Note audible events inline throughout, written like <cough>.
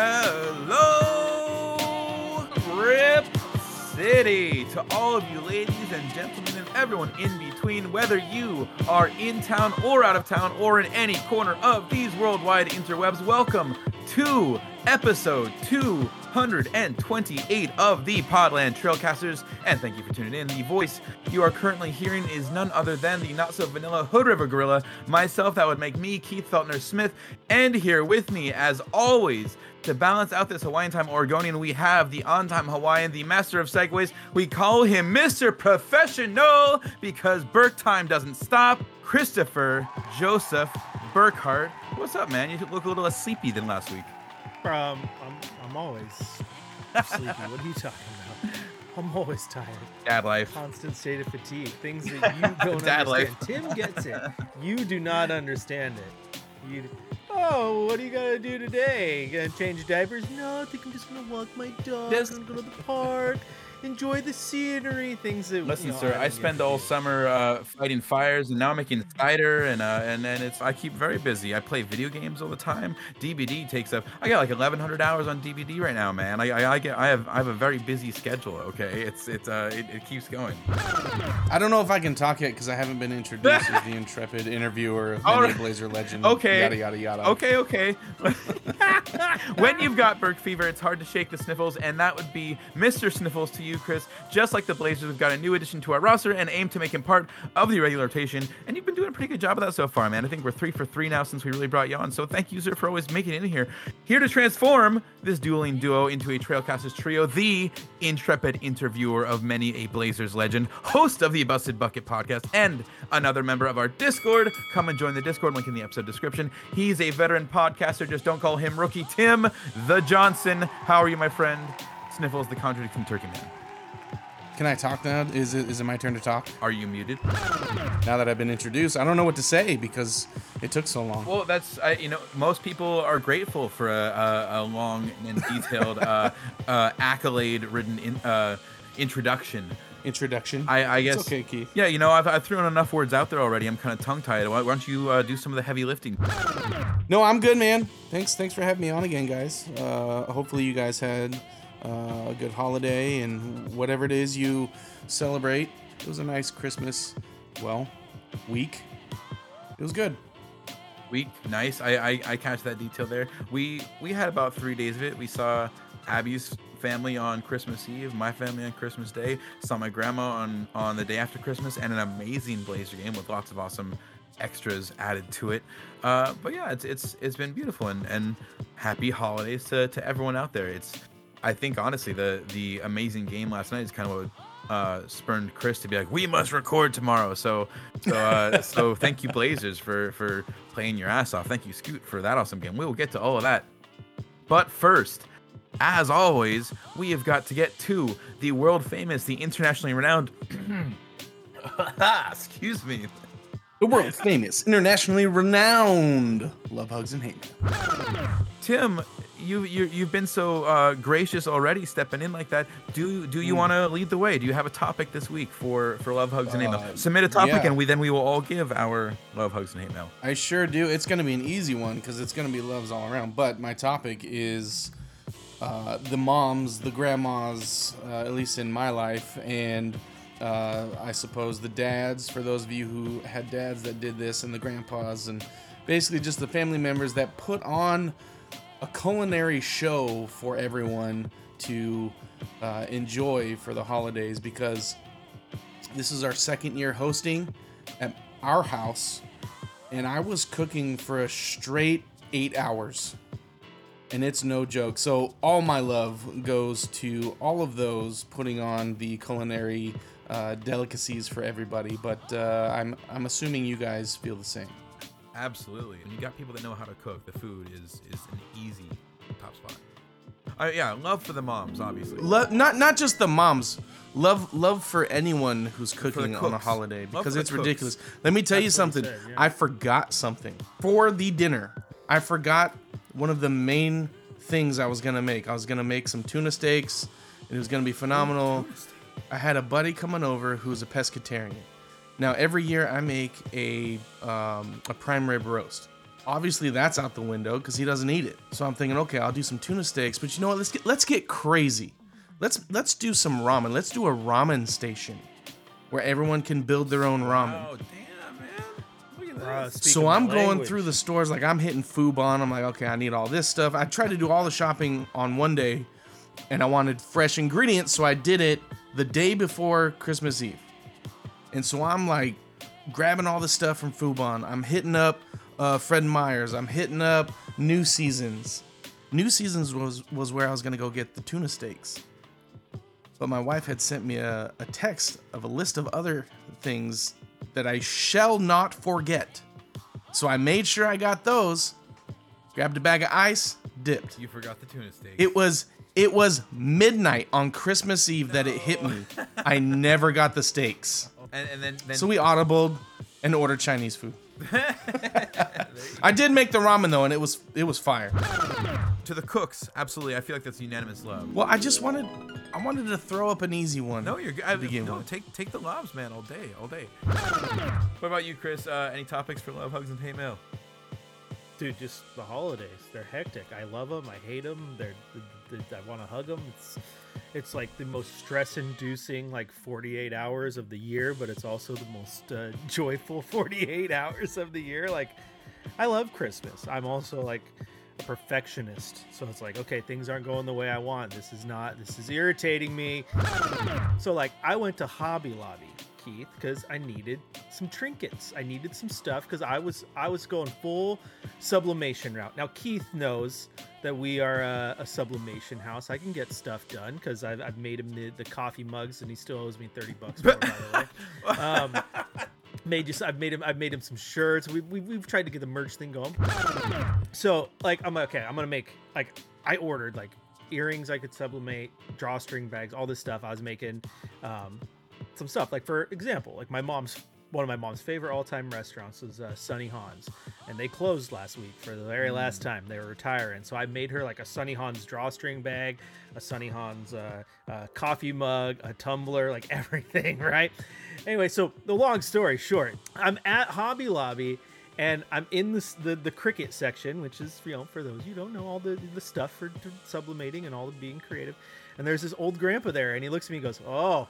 Hello, Rip City, to all of you ladies and gentlemen and everyone in between, whether you are in town or out of town or in any corner of these worldwide interwebs, welcome to episode 228 of the Podland Trailcasters, and thank you for tuning in. The voice you are currently hearing is none other than the not so vanilla Hood River Gorilla, myself, that would make me, Keith Feltner Smith, and here with me, as always, to balance out this Hawaiian time Oregonian, we have the on time Hawaiian, the master of segues. We call him Mr. Professional because Burke time doesn't stop. Christopher Joseph Burkhart. What's up, man? You look a little less sleepy than last week. Um, I'm, I'm always sleepy. what are you talking about? I'm always tired. Dad life. Constant state of fatigue. Things that you <laughs> don't Dad understand. life. Tim gets it. You do not understand it. You. Oh, what are you gonna do today? You gonna change diapers? No, I think I'm just gonna walk my dog. Just- I'm gonna go to the park, <laughs> enjoy the scenery, things that. Listen, you know, sir, I don't spend all summer uh, fighting fires, and now I'm making cider, and uh, and then it's I keep very busy. I play video games all the time. DBD takes up. I got like 1,100 hours on DBD right now, man. I, I, I get I have I have a very busy schedule. Okay, it's it's uh it, it keeps going. I don't know if I can talk yet because I haven't been introduced as the intrepid interviewer of <laughs> All many right. Blazer legend. Okay. Yada yada yada. Okay, okay. <laughs> when you've got Burke fever, it's hard to shake the sniffles, and that would be Mr. Sniffles to you, Chris. Just like the Blazers, we've got a new addition to our roster and aim to make him part of the regular rotation. And you've been doing a pretty good job of that so far, man. I think we're three for three now since we really brought you on. So thank you, sir, for always making it in here. Here to transform this dueling duo into a Trailcasters trio, the intrepid interviewer of many a Blazers legend, host of the Busted Bucket podcast, and another member of our Discord. Come and join the Discord, link in the episode description. He's a veteran podcaster, just don't call him rookie Tim the Johnson. How are you, my friend? Sniffles, the contradicting turkey man. Can I talk now? Is it is it my turn to talk? Are you muted? Now that I've been introduced, I don't know what to say because it took so long. Well, that's I, you know most people are grateful for a, a, a long and detailed uh, uh, accolade-ridden in, uh, introduction. Introduction. I, I It's guess. okay, Keith. Yeah, you know I've, I've thrown enough words out there already. I'm kind of tongue-tied. Why, why don't you uh, do some of the heavy lifting? No, I'm good, man. Thanks, thanks for having me on again, guys. Uh, hopefully, you guys had uh, a good holiday and whatever it is you celebrate. It was a nice Christmas, well, week. It was good. Week, nice. I, I I catch that detail there. We we had about three days of it. We saw Abby's family on Christmas Eve, my family on Christmas Day. Saw my grandma on on the day after Christmas, and an amazing Blazer game with lots of awesome extras added to it. Uh, but yeah, it's it's it's been beautiful and and happy holidays to to everyone out there. It's I think honestly the the amazing game last night is kind of what uh, spurned Chris to be like, we must record tomorrow. So, so, uh, <laughs> so thank you Blazers for for playing your ass off. Thank you Scoot for that awesome game. We will get to all of that. But first, as always, we have got to get to the world famous, the internationally renowned. <clears throat> Excuse me. The world famous, internationally renowned Love Hugs and Hate. Tim, you, you you've been so uh, gracious already, stepping in like that. Do do you want to lead the way? Do you have a topic this week for for love hugs and hate mail? Uh, Submit a topic, yeah. and we then we will all give our love hugs and hate mail. I sure do. It's going to be an easy one because it's going to be loves all around. But my topic is uh, the moms, the grandmas, uh, at least in my life, and uh, I suppose the dads, for those of you who had dads that did this, and the grandpas, and basically just the family members that put on a culinary show for everyone to uh, enjoy for the holidays because this is our second year hosting at our house and I was cooking for a straight eight hours. And it's no joke. So, all my love goes to all of those putting on the culinary uh, delicacies for everybody. But uh, I'm, I'm assuming you guys feel the same. Absolutely, and you got people that know how to cook. The food is is an easy top spot. Uh, yeah, love for the moms, obviously. Love, not not just the moms. Love love for anyone who's cooking on a holiday because it's ridiculous. Let me tell you That's he something. said, yeah. I forgot something for the dinner. I forgot one of the main things I was gonna make. I was gonna make some tuna steaks. And It was gonna be phenomenal. I had a buddy coming over who's a pescatarian. Now every year I make a um, a prime rib roast. obviously that's out the window because he doesn't eat it. So I'm thinking, okay, I'll do some tuna steaks. But you know what? Let's get let's get crazy. Let's let's do some ramen. Let's do a ramen station where everyone can build their own ramen. Oh damn, man! Look at Bruh, this. speaking So I'm going language. through the stores like I'm hitting Fubonn. I'm like, okay, I need all this stuff. I tried to do all the shopping on one day, and I wanted fresh ingredients, so I did it the day before Christmas Eve. And so I'm like grabbing all the stuff from Fubonn. I'm hitting up uh, Fred Meyer's. I'm hitting up New Seasons. New Seasons was was where I was gonna go get the tuna steaks. But my wife had sent me a, a text of a list of other things that I shall not forget. So I made sure I got those, grabbed a bag of ice, dipped. You forgot the tuna steak. It was it was midnight on Christmas Eve that it hit me. I never got the steaks. And, and then, then So we audibled and ordered Chinese food. <laughs> I did make the ramen though, and it was it was fire. to the cooks, absolutely. I feel like that's unanimous love. Well, I just wanted I wanted to throw up an easy one. No, you're good. I- begin No, with. take take the lobs, man, all day, all day. what about you, Chris? Uh, any topics for love, hugs, and hate mail? Dude, just the holidays. They're hectic. I love them. I hate them. They're, th I want to hug them. It's, it's like the most stress-inducing like 48 hours of the year, but it's also the most uh, <laughs> joyful 48 hours of the year. Like, I love Christmas. I'm also like a perfectionist, so it's like, okay, things aren't going the way I want. This is not. This is irritating me. So like, I went to Hobby Lobby. Keith because I needed some trinkets. I needed some stuff because I was I was going full sublimation route. Now Keith knows that we are a, a sublimation house. I can get stuff done because I've, I've made him the, the coffee mugs and he still owes me thirty bucks by the way. <laughs> Um, made just I've made him I've made him some shirts. We, we we've tried to get the merch thing going. So like I'm okay. I'm gonna make like I ordered like earrings I could sublimate, drawstring bags, all this stuff. I was making um, some stuff. Like for example, like my mom's one of my mom's favorite all-time restaurants is uh, Sunny Hans, and they closed last week for the very last time. They were retiring, so I made her like a Sunny Hans drawstring bag, a Sunny Hans uh, uh, coffee mug, a tumbler, like <laughs> everything, right? Anyway, so the long story short, I'm at Hobby Lobby and I'm in this, the the Cricut section, which is you know for those you don't know all the the stuff for sublimating and all the being creative. And there's this old grandpa there, and he looks at me and goes, "Oh,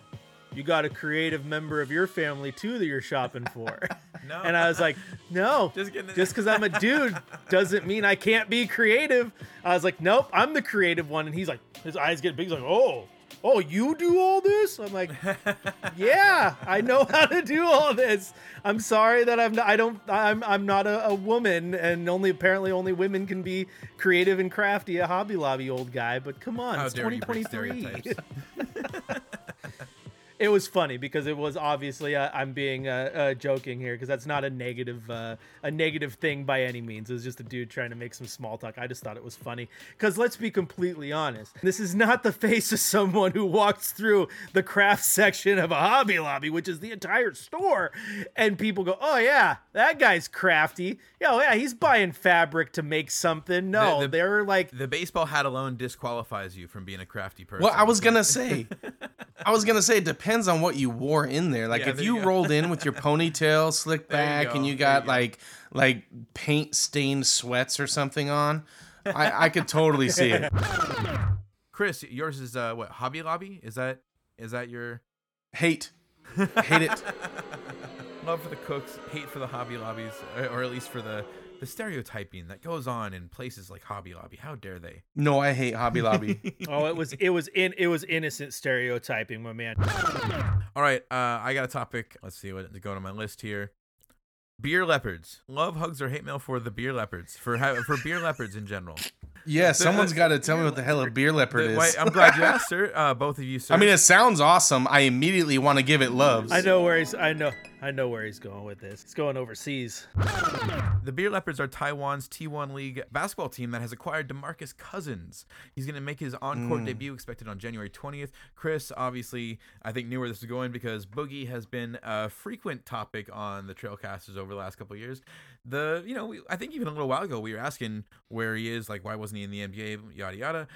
you got a creative member of your family too that you're shopping for." <laughs> No. and I was like, "No, Just because I'm a dude doesn't mean I can't be creative." I was like, "Nope, I'm the creative one." And he's like, his eyes get big. He's like, "Oh." Oh, you do all this? I'm like, <laughs> yeah, I know how to do all this. I'm sorry that I'm not. I don't. I'm. I'm not a, a woman, and only apparently only women can be creative and crafty. A Hobby Lobby old guy, but come on, How it's dare you break 2023. <laughs> stereotypes? it was funny because it was obviously uh, I'm being uh, uh, joking here because that's not a negative uh, a negative thing by any means. It was just a dude trying to make some small talk. I just thought it was funny because let's be completely honest, this is not the <laughs> face of someone who walks through the craft section of a Hobby Lobby, which is the entire store, and people go, "Oh yeah, that guy's crafty. Yeah, oh, yeah, he's buying fabric to make something." No, The- the- they're like the baseball hat alone disqualifies you from being a crafty person. Well, I was gonna <laughs> say, I was gonna say it depends on what you wore in there. Like Yeah, if there you you rolled in with your <laughs> ponytail slicked There you back and you got you go. like like paint stained sweats or something on, I, I could totally see it. <laughs> Chris, yours is uh, what Hobby Lobby? Is that is that your Hate, hate it. <laughs> love for the cooks, hate for the Hobby Lobbies, or, or at least for the the stereotyping that goes on in places like Hobby Lobby? How dare they? No, I hate Hobby Lobby. <laughs> oh, it was it was in it was innocent stereotyping, my man. All right, uh, I got a topic. Let's see what to go on my list here. Beer leopards. Love hugs or hate mail for the beer leopards for ha- for beer leopards in general. Yeah, someone's got to tell me what the hell a beer leopard The- is. why- I'm glad you asked, sir. <laughs> Uh, both of you, sir. I mean, it sounds awesome. I immediately want to give it loves. I know where he's. I know. I know where he's going with this. He's going overseas. The Beer Leopards are Taiwan's T1 League basketball team that has acquired DeMarcus Cousins. He's going to make his on-court hmm. debut expected on January 20th. Chris, obviously, I think knew where this was going because Boogie has been a frequent topic on the Trailcasters over the last couple of years. The, you know, we, I think even a little while ago we were asking where he is, like why wasn't he in the NBA, yada yada.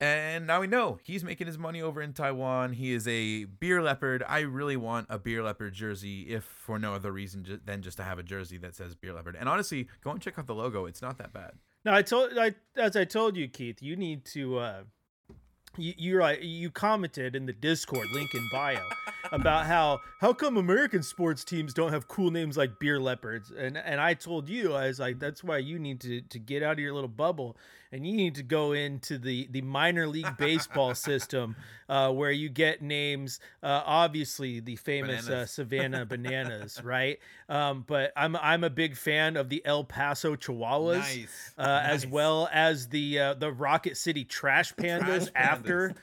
And now we know he's making his money over in Taiwan. He is a beer leopard. I really want a beer leopard jersey, if for no other reason than just to have a jersey that says beer leopard. And honestly, go and check out the logo. It's not that bad. No, I told I as I told you, Keith, you need to uh you you're like you commented in the Discord link in bio about how how come American sports teams don't have cool names like beer leopards and and I told you I was like that's why you need to to get out of your little bubble and you need to go into the the minor league baseball system <laughs> uh, where you get names uh, obviously the famous uh, Savannah Bananas <laughs> right? Um, but I'm I'm a big fan of the El Paso Chihuahuas uh, as well as the uh, the Rocket City Trash Pandas Trash after.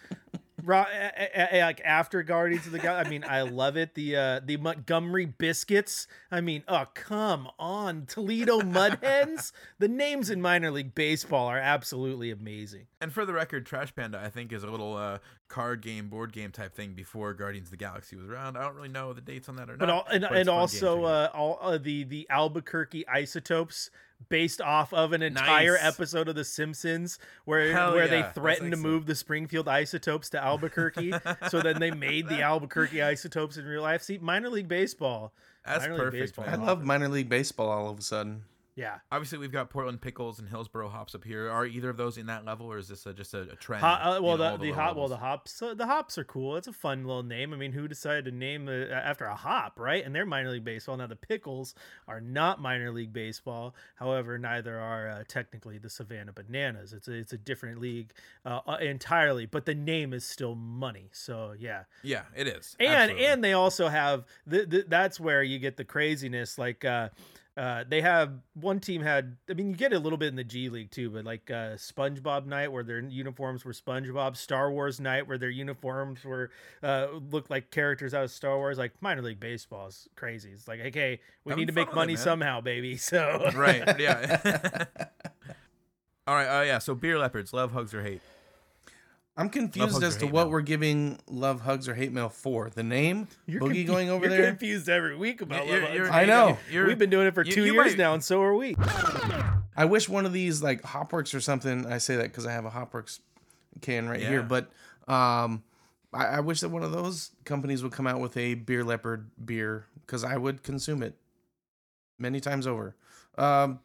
A- a- a- like after Guardians of the Galaxy, I mean, I love it. The uh, the Montgomery Biscuits. I mean, oh come on, Toledo Mud Hens. The names in minor league baseball are absolutely amazing. And for the record, Trash Panda, I think, is a little uh, card game, board game type thing before Guardians of the Galaxy was around. I don't really know the dates on that or But not. all, and, but and it's fun game also uh, all uh, the the Albuquerque isotopes based off of an entire Nice. episode of The Simpsons where Hell where yeah, they threatened to move the Springfield isotopes to Albuquerque. <laughs> so then they made the Albuquerque isotopes in real life. See, minor league baseball. That's minor perfect, baseball. I love minor league baseball all of a sudden. Yeah. Obviously, we've got Portland pickles and Hillsboro hops up here. Are either of those in that level, or is this a, just a, a trend? Uh, well, in the, all the, lower hot, well, the hops, uh, the hops are cool. It's a fun little name. I mean, who decided to name uh, after a hop, right? And they're minor league baseball. Now the pickles are not minor league baseball. However, neither are uh, technically the Savannah Bananas. It's a, it's a different league uh, uh, entirely, but the name is still money. So yeah, Yeah, it is. and Absolutely. and they also have th- th- that's where you get the craziness like uh they have one team had I mean you get a little bit in the G League too, but like uh, SpongeBob night where their uniforms were SpongeBob, Star Wars night where their uniforms were uh, looked like characters out of Star Wars. Like minor league baseball is crazy. It's like okay, we Having need to make it, money somehow, baby. <laughs> So right, yeah. <laughs> <laughs> All right, uh, yeah. So beer leopards, love, hugs, or hate. I'm confused as to what mail? we're giving love, hugs, or hate mail for. The name? You're Boogie confu- going over you're there? confused every week about You're- Love you're- Hugs. I know. you're- We've been doing it for you- two you years might- now, and so are we. I wish one of these like Hopworks or something. I say that because I have a Hopworks can right here, but um, I, I wish that one of those companies would come out with a beer leopard beer because I would consume it many times over. Um,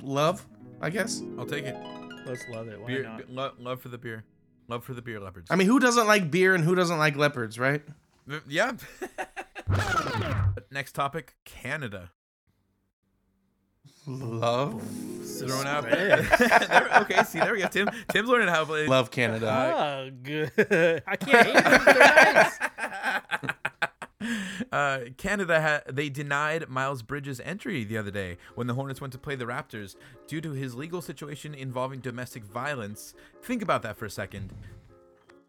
love, I guess. I'll take it. Let's love it. Why Beer, not? be- lo- love for the beer, love for the beer leopards. I mean, who doesn't like beer and who doesn't like leopards, right? Uh, yeah. <laughs> Next topic: Canada. Love, Throwing out. Suspense. <laughs> There- okay, see, there we go. Tim. Tim's learning how to play. love Canada. Oh, good. <laughs> I can't hate them. They're nice. Uh, Canada ha- they denied Miles Bridges entry the other day when the Hornets went to play the Raptors due to his legal situation involving domestic violence. Think about that for a second.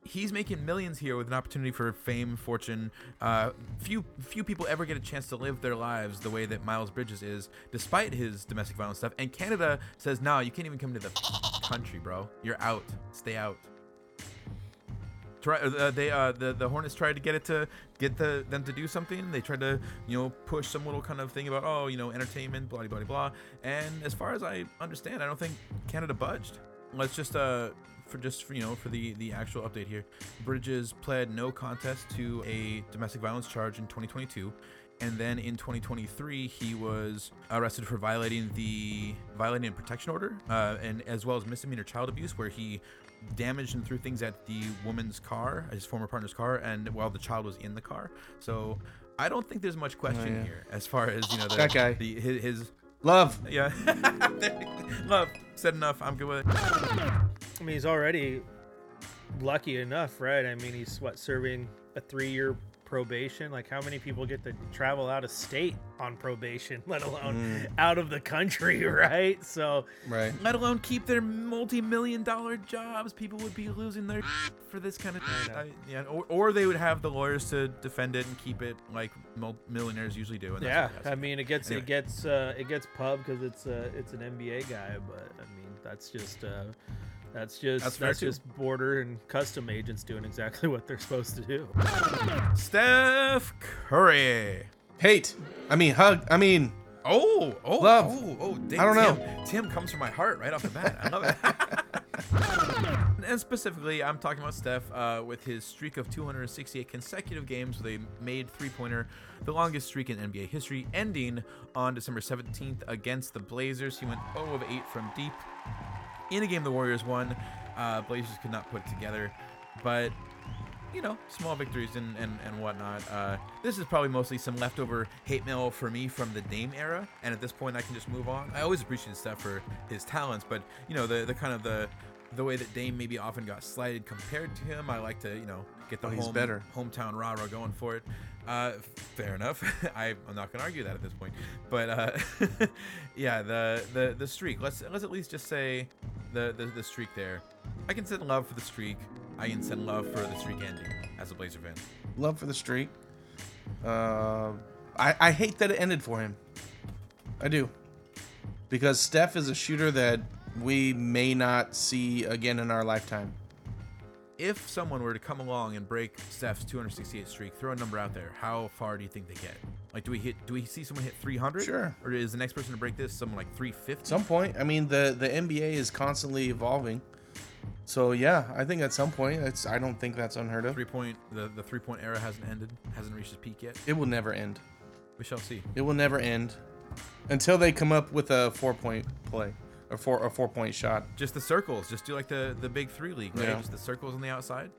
He's making millions here with an opportunity for fame, fortune. Uh, few few people ever get a chance to live their lives the way that Miles Bridges is, despite his domestic violence stuff. And Canada says, "No, you can't even come to the country, bro. You're out. Stay out." Try, uh, they uh, the the Hornets tried to get it to get the them to do something. They tried to you know push some little kind of thing about oh you know entertainment blah blah blah blah. And as far as I understand, I don't think Canada budged. Let's just uh for just for, you know for the the actual update here, Bridges pled no contest to a domestic violence charge in 2022. And then in 2023, he was arrested for violating the violating a protection order, uh, and as well as misdemeanor child abuse, where he damaged and threw things at the woman's car, his former partner's car, and while the child was in the car. So I don't think there's much oh, question yeah. here as far as you know the, That guy. the his, his Love. yeah. <laughs> Love said enough. I'm good with it. I mean, he's already lucky enough, right? I mean, he's what serving a three-year probation. Like, how many people get to travel out of state on probation, <laughs> let alone out of the country, <laughs> right? So, Right. Let alone keep their multi-million dollar jobs. People would be losing their <laughs> for this kind of thing. I, yeah, or, or they would have the lawyers to defend it and keep it like millionaires usually do. And yeah, what it has I mean, it gets Anyway. it gets uh, it gets pub because it's uh, it's an NBA guy, but I mean, that's just. Uh, that's just That's that's, just border and custom agents doing exactly <laughs> what they're supposed to do. Steph Curry. Hate. I mean, hug. I mean, Oh, oh, Love. oh, oh! Dang, I don't know. Tim, Tim comes from my heart right off the bat. I love it. <laughs> and specifically, I'm talking about Steph uh, with his streak of 268 consecutive games with a made three-pointer, the longest streak in NBA history, ending on December 17th against the Blazers. He went 0 of 8 from deep in a game the Warriors won. Uh, Blazers could not put it together, but you know, small victories and, and, and whatnot. Uh, this is probably mostly some leftover hate mail for me from the Dame era, and at this point, I can just move on. I always appreciated Steph for his talents, but you know, the the kind of the the way that Dame maybe often got slighted compared to him, I like to you know get the Oh, home, better. hometown rah rah going for it. Uh, fair enough. <laughs> I, I'm not gonna argue that at this point, but uh, <laughs> yeah, the the the streak. Let's let's at least just say the, the the streak there. I can send love for the streak. I can send love for the streak ending as a Blazer fan. Love for the streak. Uh, I I hate that it ended for him. I do. Because Steph is a shooter that we may not see again in our lifetime. If someone were to come along and break Steph's 268 streak, throw a number out there. How far do you think they get? Like, do we hit? Do we see someone hit 300? Sure. Or is the next person to break this someone like 350? Some point, I mean the the NBA is constantly evolving. So yeah, I think at some point, it's I don't think that's unheard of. Three point. The the three point era hasn't ended. Hasn't reached its peak yet. It will never end. We shall see. It will never end until they come up with a four point play, or four a four point shot. Just the circles. Just do like the the big three league, right? Yeah. Just the circles on the outside.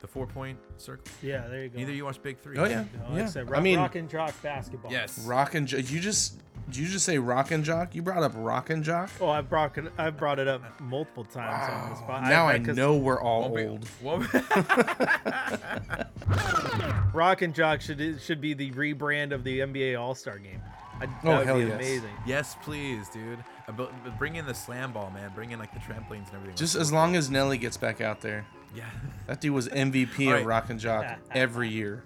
The four point circle. Yeah, there you go. Neither you watch big three. Oh yeah, No, like I yeah. said, I rock, mean, rock and jock basketball. Yes. rock and jo- you just did you just say rock and jock? You brought up rock and jock. Oh, I've brought it, I've brought it up multiple times on the spot. now I know we're all Won't be- old. won't- <laughs> Rock and Jock should should be the rebrand of the NBA All Star Game. I, that Oh, would hell be yes. amazing. yes, please, dude. Uh, but- but Bring in the slam ball, man. Bring in like the trampolines and everything. Just as long as Nelly gets back out there. yeah. <laughs> That dude was MVP All of right. rock and jock <laughs> every year.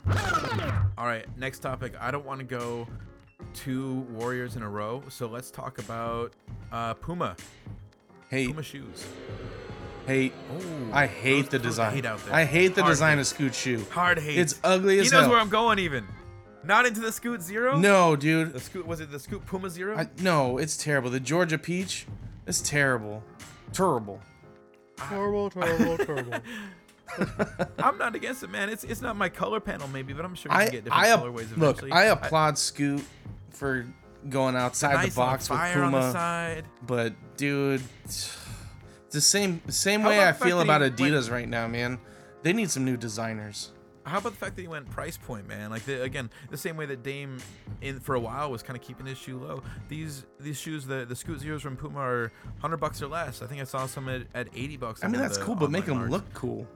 All right, next topic. I don't want to go two Warriors in a row, so let's talk about uh, Puma. Hey. Puma shoes. hate. Oh, I hate the those- those design. hate out there. I hate the Hard design hate. of Scoot shoe. Hard hate. It's ugly as hell. He knows hell. where I'm going. Even not into the Scoot Zero. No, dude. The Scoot was it the Scoot Puma Zero? I, no, it's terrible. The Georgia peach, it's terrible. Terrible. Terrible, terrible, <laughs> terrible. I'm not against it, man. It's it's not my color panel, maybe, but I'm sure you I can get different I ap- colorways look. I applaud Scoot for going outside nice the box on with fire on the Puma, side. but dude, it's the same same How way I feel about he went- Adidas right now, man. They need some new designers. How about the fact that he went price point, man? Like the, again, the same way that Dame, in for a while, was kind of keeping his shoe low. These these shoes, the the Scoot Zeros from Puma, are hundred bucks or less. I think I saw some at, at eighty bucks. I mean, that's the cool, but make them look cool.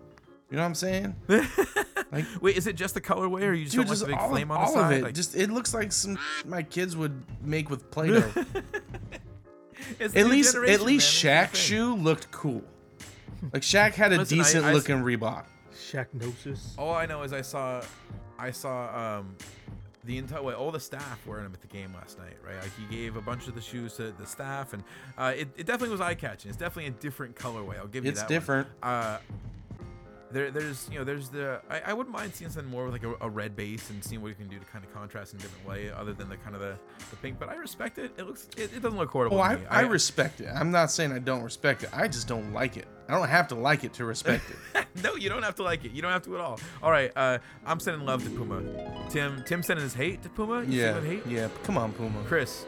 You know what I'm saying? <laughs> like, Wait, is it just the colorway, or you just dude, don't like the big all, flame on the all side? of it. Like, Just it looks like some my kids would make with <laughs> Play-Doh. at least at least man. Shaq's shoe looked cool. Like Shaq had a Listen, I- decent looking Reebok. Shaqnosis. All I know is I saw, I saw um, the entire way all the staff wearing them at the game last night, right? Like he gave a bunch of the shoes to the staff, and uh, it, it definitely was eye catching. It's definitely a different colorway. I'll give you It's that. different. One. Uh, there, there's you know there's the I, I wouldn't mind seeing something more with like a, a red base and seeing what you can do to kind of contrast in a different way other than the kind of the, the pink but I respect it it looks it, it doesn't look horrible Oh, I, me. I respect it. I'm not saying I don't respect it. I just don't like it. I don't have to like it to respect it. <laughs> no, you don't have to like it. You don't have to at all. All right, uh, I'm sending love to Puma. Tim, Tim sending his hate to Puma. You yeah, hate? yeah. Come on, Puma. Chris,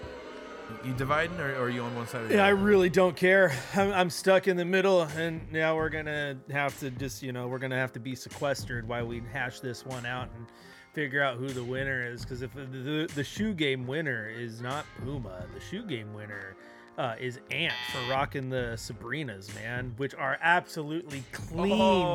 you dividing or, or are you on one side? Or the Yeah, I really don't care. I'm, I'm stuck in the middle, and now we're gonna have to just, you know, we're gonna have to be sequestered while we hash this one out and figure out who the winner is. Because if the, the the shoe game winner is not Puma, the shoe game winner uh, is Ant for rocking the Sabrinas, man, which are absolutely clean,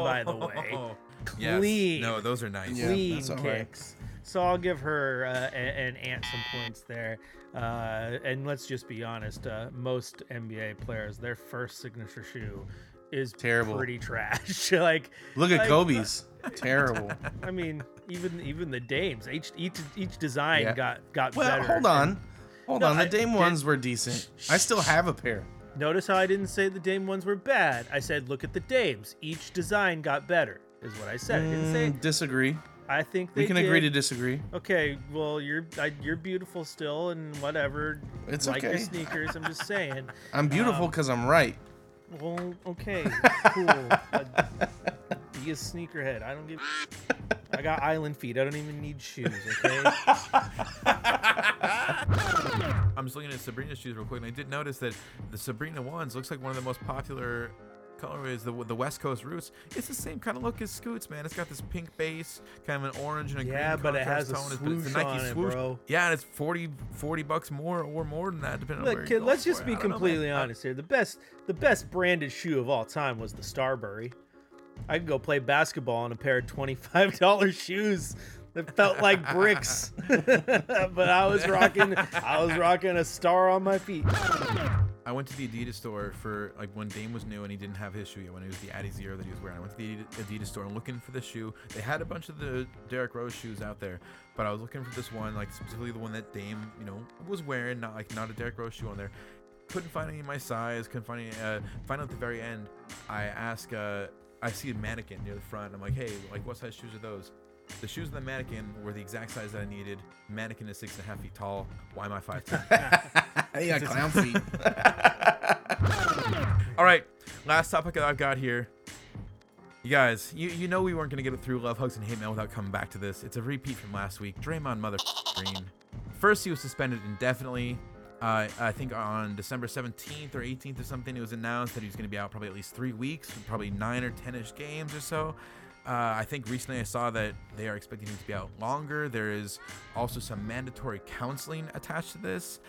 by the way. Clean. <laughs> Yes. Clean. No, those are nice. Clean that's all right. kicks. So I'll give her uh, a- an ant some points there. Uh, and let's just be honest, uh, most NBA players, their first signature shoe is Terrible. pretty trash. <laughs> like, Look at like, Kobe's. <laughs> Terrible. I mean, even even the Dames, each each each design Yeah. got got Well, better. hold on. Hold No, on. The I- Dame ones were decent. I still have a pair. Notice how I didn't say the Dame ones were bad. I said, look at the Dames. Each design got better, is what I said. I didn't say. Mm, disagree. I think they We can did. agree to disagree. Okay, well, you're I, you're beautiful still, and whatever. It's like your sneakers. I'm just saying. <laughs> I'm beautiful Um, because I'm right. well, okay, <laughs> cool. Uh, be a sneakerhead. I don't give. I got island feet. I don't even need shoes. Okay. <laughs> I'm just looking at Sabrina's shoes real quick, and I did notice that the Sabrina ones looks like one of the most popular colorways, the the West Coast roots. It's the same kind of look as Scoots, man. It's got this pink base, kind of an orange and a Yeah, green but it has a tone. It's- but it's swoosh on it, bro. Yeah, and it's 40, 40 bucks more or more than that, depending on where Look, kid, let's just be it. I know, completely honest here. The best, the best branded shoe of all time was the Starbury. I could go play basketball in a pair of twenty-five <laughs> dollars shoes that felt like bricks, <laughs> but I was rocking, I was rocking a star on my feet. I went to the Adidas store for like when Dame was new and he didn't have his shoe yet when it was the Adi Zero that he was wearing. I went to the Adidas store and looking for the shoe. They had a bunch of the Derrick Rose shoes out there, but I was looking for this one, like specifically the one that Dame, you know, was wearing, not like not a Derrick Rose shoe on there. Couldn't find any of my size. Couldn't find any. Uh, finally, at the very end, I ask. Uh, I see a mannequin near the front. I'm like, hey, like what size shoes are those? The shoes on the mannequin were the exact size that I needed. Mannequin is six and a half feet tall. Why am I five ten? <laughs> He got clown feet. <laughs> All right, last topic that I've got here. You guys, you, you know we weren't gonna get it through love hugs and hate mail without coming back to this. It's a repeat from last week. Draymond Mother Green. First, he was suspended indefinitely. Uh, I think on December 17th or 18th or something, it was announced that he was going to be out probably at least three weeks, probably nine or 10 ish games or so. Uh, I think recently I saw that they are expecting him to be out longer. There is also some mandatory counseling attached to this.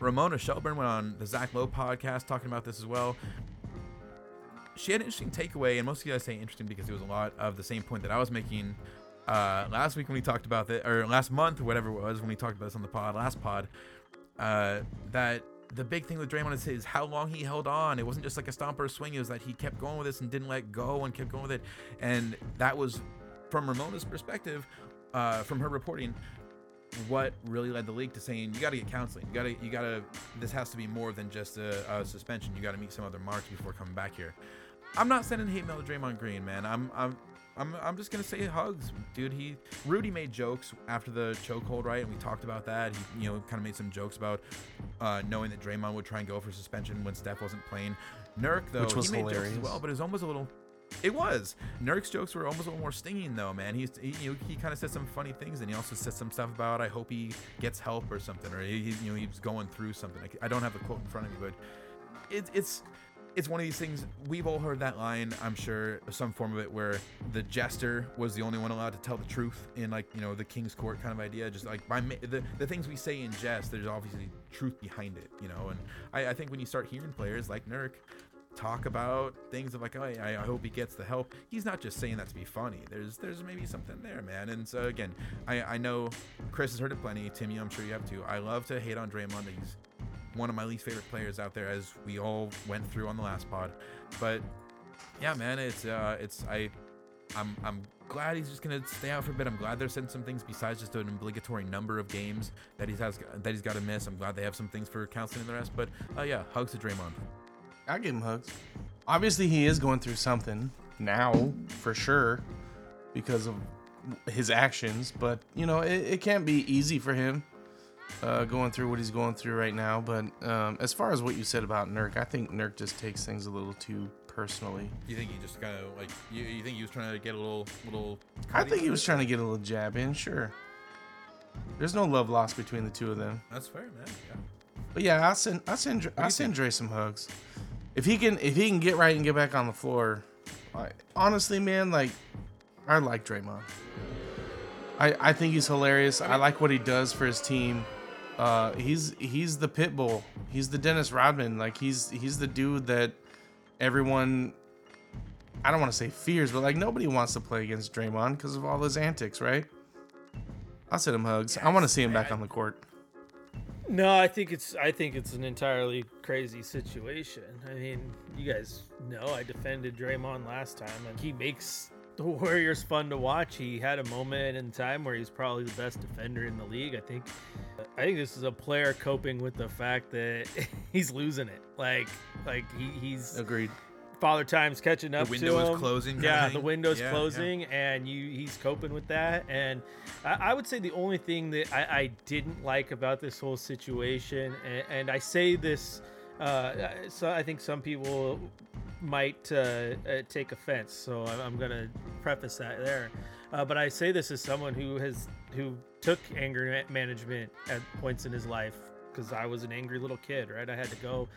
Ramona Shelburne went on the Zach Lowe podcast talking about this as well. She had an interesting takeaway, and most of you guys say interesting because it was a lot of the same point that I was making uh, last week when we talked about that, or last month, whatever it was, when we talked about this on the pod, last pod. Uh, that the big thing with Draymond is, is how long he held on. It wasn't just like a stomp or a swing. It was that he kept going with this and didn't let go and kept going with it. And that was, from Ramona's perspective, uh, from her reporting, what really led the league to saying you got to get counseling. You got to, you got to. This has to be more than just a, a suspension. You got to meet some other marks before coming back here. I'm not sending hate mail to Draymond Green, man. I'm, I'm, I'm, I'm just gonna say hugs, dude. He Rudy made jokes after the chokehold, right? And we talked about that. He, you know, kind of made some jokes about uh, knowing that Draymond would try and go for suspension when Steph wasn't playing. Nurk though, Which was he made jokes hilarious. as well, but it was almost a little. It was. Nurk's jokes were almost a little more stinging though, man. He's he, you know, he kind of said some funny things, and he also said some stuff about I hope he gets help or something, or he, he- you know he's going through something. I, I don't have the quote in front of me, but it, it's it's one of these things we've all heard that line i'm sure some form of it where the jester was the only one allowed to tell the truth in like you know the king's court kind of idea. Just like by ma- the, the things we say in jest there's obviously truth behind it you know? And i, I think when you start hearing players like nurk talk about things of like oh I, I hope he gets the help he's not just saying that to be funny. There's there's maybe something there man. And so again i i know chris has heard it plenty. Timmy i'm sure you have too. I love to hate on draymond. He's one of my least favorite players out there, as we all went through on the last pod. But yeah, man, it's uh, it's I, I'm I'm glad he's just gonna stay out for a bit. I'm glad they're setting some things besides just an obligatory number of games that he has that he's got to miss. I'm glad they have some things for counseling and the rest. But uh, yeah, hugs to Draymond. I give him hugs. Obviously, he is going through something now, for sure, because of his actions. But you know, it, it can't be easy for him uh, going through what he's going through right now. But um, as far as what you said about Nurk, I think Nurk just takes things a little too personally. You think he just kind of like you, you think he was trying to get a little little? I think he was trying to get a little jab in. Sure. There's no love lost between the two of them. That's fair, man. Yeah. But yeah, I send I send I send Dre some hugs. If he can if he can get right and get back on the floor, I, honestly, man, like I like Draymond. I I think he's hilarious. I like what he does for his team. Uh, he's he's the pit bull. He's the Dennis Rodman. Like he's he's the dude that everyone. I don't want to say fears, but like nobody wants to play against Draymond because of all his antics, right? I'll send him hugs. I want to see him back on the court. No, I think it's I think it's an entirely crazy situation. I mean, you guys know I defended Draymond last time, and he makes <laughs> the Warriors fun to watch. He had a moment in time where he's probably the best defender in the league. I think. I think this is a player coping with the fact that <laughs> he's losing it. Like, like he, he's Agreed. father time's catching up window to is closing Yeah, the window's Yeah, yeah. closing, and you he's coping with that. And I, I would say the only thing that I, I didn't like about this whole situation, and, and I say this, uh, so I think some people might uh, uh, take offense, so I'm, gonna preface that there. Uh, but I say this as someone who has who took anger management at points in his life because I was an angry little kid, right? I had to go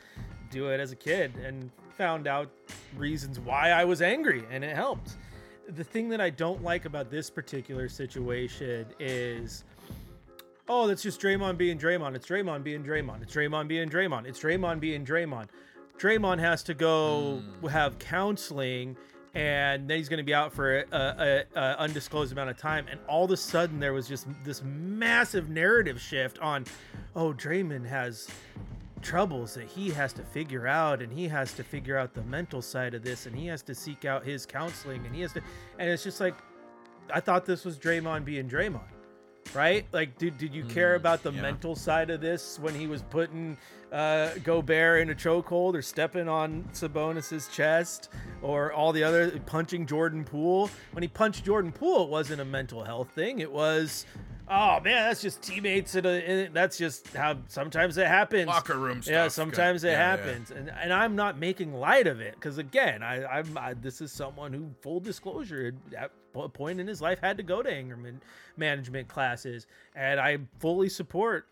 do it as a kid and found out reasons why I was angry, and it helped. The thing that I don't like about this particular situation is oh, that's just Draymond being Draymond. It's Draymond being Draymond. It's Draymond being Draymond. It's Draymond being Draymond. Draymond has to go hmm. have counseling, and then he's going to be out for a, a, a undisclosed amount of time. And all of a sudden, there was just this massive narrative shift on, oh, Draymond has troubles that he has to figure out and he has to figure out the mental side of this and he has to seek out his counseling and he has to and it's just like I thought this was Draymond being Draymond right? Like, did, did you care about the yeah. mental side of this when he was putting uh, Gobert in a chokehold or stepping on Sabonis's chest or all the other punching Jordan Poole? When he punched Jordan Poole, it wasn't a mental health thing. It was, oh man, that's just teammates. In a, in, that's just how sometimes it happens. Locker room Yeah, stuff. sometimes it Yeah, yeah. happens, and and I'm not making light of it because again, I I'm I, this is someone who, full disclosure, point in his life had to go to anger man- management classes, and I fully support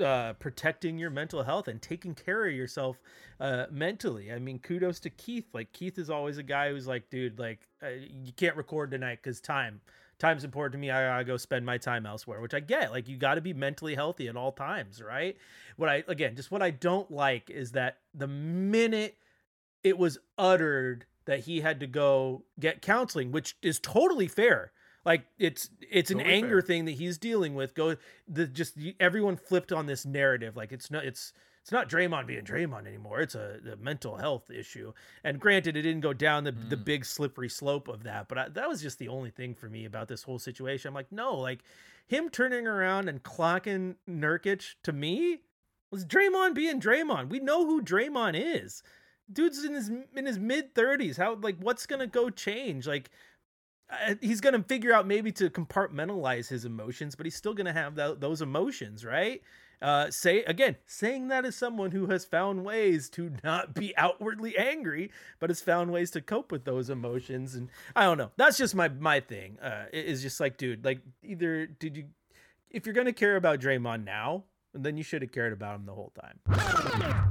uh, protecting your mental health and taking care of yourself uh, mentally. I mean, kudos to Keith. Like Keith is always a guy who's like, dude, like uh, you can't record tonight because time. Time's important to me. I gotta go spend my time elsewhere, which I get. Like you got to be mentally healthy at all times, right? What I again, just what I don't like is that the minute it was uttered that he had to go get counseling, which is totally fair. Like it's it's an anger fair. thing that he's dealing with. Go the just everyone flipped on this narrative. Like it's not it's it's not Draymond being Draymond anymore. It's a, a mental health issue. And granted, it didn't go down the the Mm. big slippery slope of that, but I, that was just the only thing for me about this whole situation. I'm like, no, like him turning around and clocking Nurkic to me was Draymond being Draymond. We know who Draymond is. Dude's in his in his mid 30s. How like what's going to go change? Like uh, he's going to figure out maybe to compartmentalize his emotions, but he's still going to have tho- those emotions, right? Uh, say again, saying that as someone who has found ways to not be <laughs> outwardly angry, but has found ways to cope with those emotions, and I don't know. That's just my my thing. Uh, is just like, dude, like either did you, if you're gonna care about Draymond now, then you should have cared about him the whole time.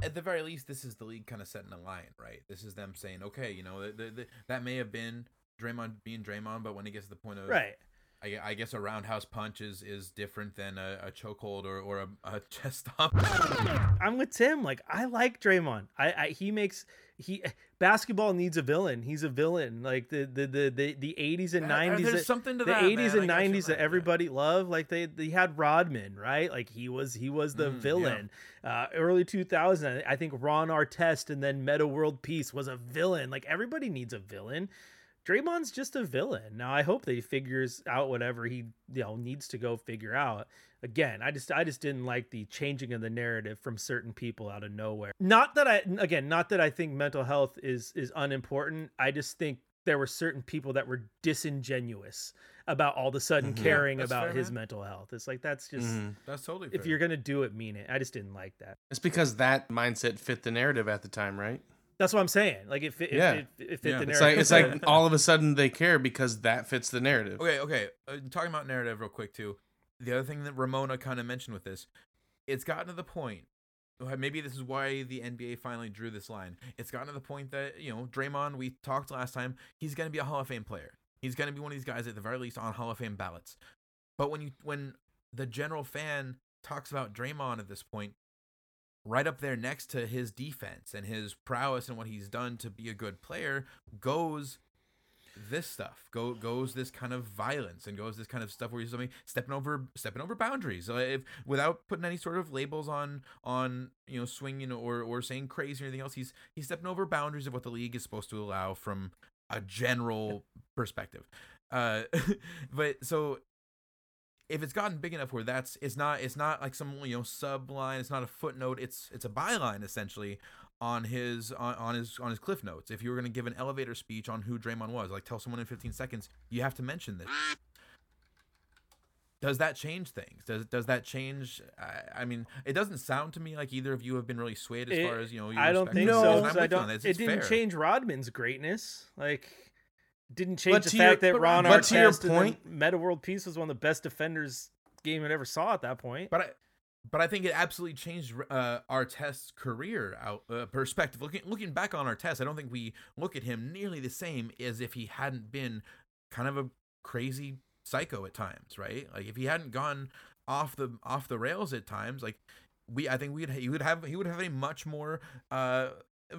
At the very least, this is the league kind of setting a line, right? This is them saying, okay, you know, the, the, the, that may have been Draymond being Draymond, but when it gets to the point of Right. I, I guess a roundhouse punch is, is different than a, a chokehold or, or a, a <laughs> chest stomp. I'm with Tim. Like I like Draymond. I, I he makes he basketball needs a villain. He's a villain. Like the the the the, the 80s and There- 90s. there's that- something to the that, 80s man. and I got you 90s that yeah. everybody loved. Like they they had Rodman, right? Like he was he was the Mm, yeah. villain. Uh, early 2000, I think Ron Artest and then Metta World Peace was a villain. Like everybody needs a villain. Draymond's just a villain. Now I hope that he figures out whatever he you know needs to go figure out. Again, I just I just didn't like the changing of the narrative from certain people out of nowhere. Not that I again, not that I think mental health is is unimportant. I just think there were certain people that were disingenuous about all of a sudden Mhm. Caring that's about fair, his man. mental health. It's like that's just Mhm. That's totally if you're gonna do it, mean it. I just didn't like that. It's because that mindset fit the narrative at the time, right? That's what I'm saying. Like if it, Yeah. if it, it fit Yeah. the It's narrative. like it's like all of a <laughs> sudden they care because that fits the narrative. Okay, okay. Uh, talking about narrative real quick too. The other thing that Ramona kind of mentioned with this, it's gotten to the point. Maybe this is why the NBA finally drew this line. It's gotten to the point that you know Draymond. We talked last time. He's going to be a Hall of Fame player. He's going to be one of these guys at the very least on Hall of Fame ballots. But when you when the general fan talks about Draymond at this point, right up there next to his defense and his prowess and what he's done to be a good player goes this stuff. Go goes this kind of violence and goes this kind of stuff where he's something stepping over stepping over boundaries. If without putting any sort of labels on on you know swinging or or saying crazy or anything else he's he's stepping over boundaries of what the league is supposed to allow from a general perspective. Uh <laughs> but so if it's gotten big enough where that's it's not it's not like some you know subline, it's not a footnote it's it's a byline essentially on his on, on his on his cliff notes if you were going to give an elevator speech on who Draymond was like tell someone in 15 seconds you have to mention this does that change things? Does does that change? I, I mean, it doesn't sound to me like either of you have been really swayed as It- far as you know. I don't think so. I with you on don't. this. It didn't fair. change Rodman's greatness. Like, didn't change But the to your- fact that Ron but to your point- Metta World Peace was one of the best defenders game had ever saw at that point. But I, but I think it absolutely changed uh, Artest's career out uh, perspective. Looking looking back on Artest, I don't think we look at him nearly the same as if he hadn't been kind of a crazy psycho at times, right? Like if he hadn't gone off the off the rails at times, like we, I think we'd he would have he would have a much more uh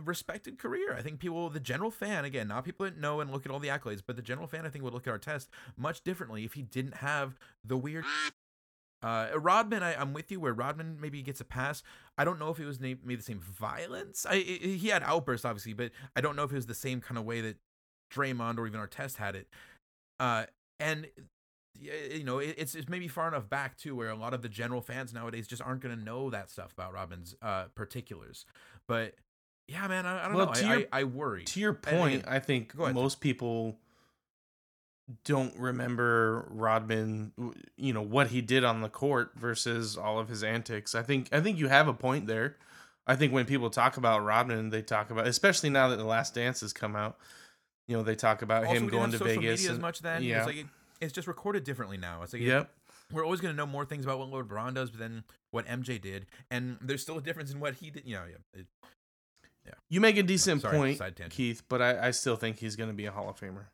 respected career. I think people, the general fan, again, not people that know and look at all the accolades, but the general fan, I think would look at Artest much differently if he didn't have the weird uh, Rodman, I, I'm with you. Where Rodman maybe gets a pass. I don't know if it was maybe the same violence. I, I he had outbursts obviously, but I don't know if it was the same kind of way that Draymond or even Artest had it. Uh, and you know, it, it's it's maybe far enough back too, where a lot of the general fans nowadays just aren't going to know that stuff about Rodman's uh particulars. But yeah, man, I, I don't Well, know. I, your- I, I worry. To your And point, I think most people don't remember Rodman, you know, what he did on the court versus all of his antics. I think I think you have a point there. I think when people talk about Rodman, they talk about especially now that The Last Dance has come out, you know, they talk about Also, him going to Vegas media as much then. yeah. It's like it, it's just recorded differently now. It's like it- Yep. we're always going to know more things about what Lord LeBron does than what MJ did, and there's still a difference in what he did. You know, yeah, You make a decent Sorry, point. Keith, but I, I still think he's going to be a Hall of Famer.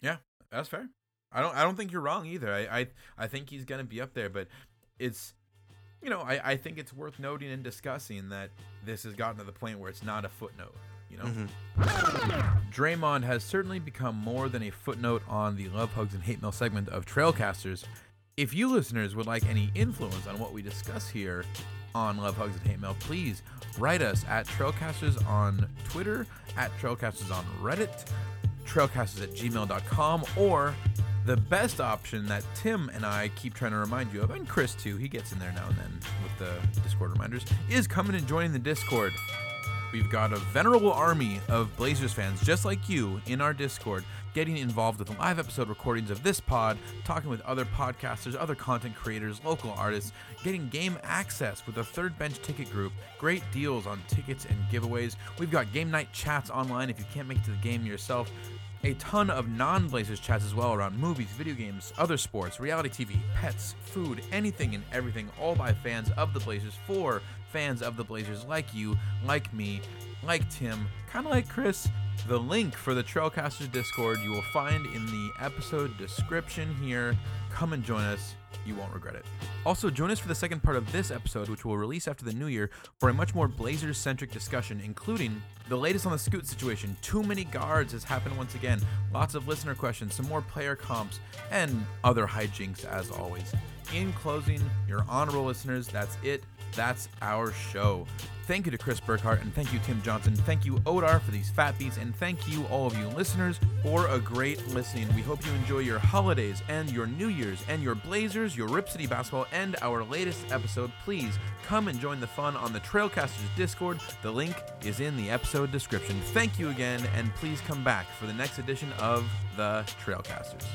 Yeah, that's fair. I don't, I don't think you're wrong either. I, I, I think he's going to be up there, but it's, you know, I, I think it's worth noting and discussing that this has gotten to the point where it's not a footnote. You know, Mhm. Draymond has certainly become more than a footnote on the Love Hugs and Hate Mail segment of Trailcasters. If you listeners would like any influence on what we discuss here on Love Hugs and Hate Mail, please write us at Trailcasters on Twitter, at Trailcasters on Reddit, trailcasters at gmail.com, or the best option that Tim and I keep trying to remind you of, and Chris too, he gets in there now and then with the Discord reminders, is coming and joining the Discord. We've got a venerable army of Blazers fans just like you in our Discord, getting involved with live episode recordings of this pod, talking with other podcasters, other content creators, local artists, getting game access with the third bench ticket group, great deals on tickets and giveaways. We've got game night chats online if you can't make it to the game yourself. A ton of non Blazers chats as well around movies, video games, other sports, reality TV, pets, food, anything and everything, all by fans of the Blazers for fans of the Blazers like you, like me, like Tim, kind of like Chris. The link for the Trailcasters Discord you will find in the episode description here. Come and join us. You won't regret it. Also, join us for the second part of this episode, which we'll release after the new year, for a much more Blazers centric discussion, including the latest on the Scoot situation. Too many guards has happened once again. Lots of listener questions, some more player comps, and other hijinks as always. In closing, your honorable listeners, that's it. That's our show. Thank you to Chris Burkhart and thank you, Tim Johnson. Thank you, Odar, for these fat beats, and thank you, all of you listeners, for a great listening. We hope you enjoy your holidays and your New Year's and your Blazers, your Rip City basketball, and our latest episode. Please come and join the fun on the Trailcasters Discord. The link is in the episode description. Thank you again, and please come back for the next edition of the Trailcasters.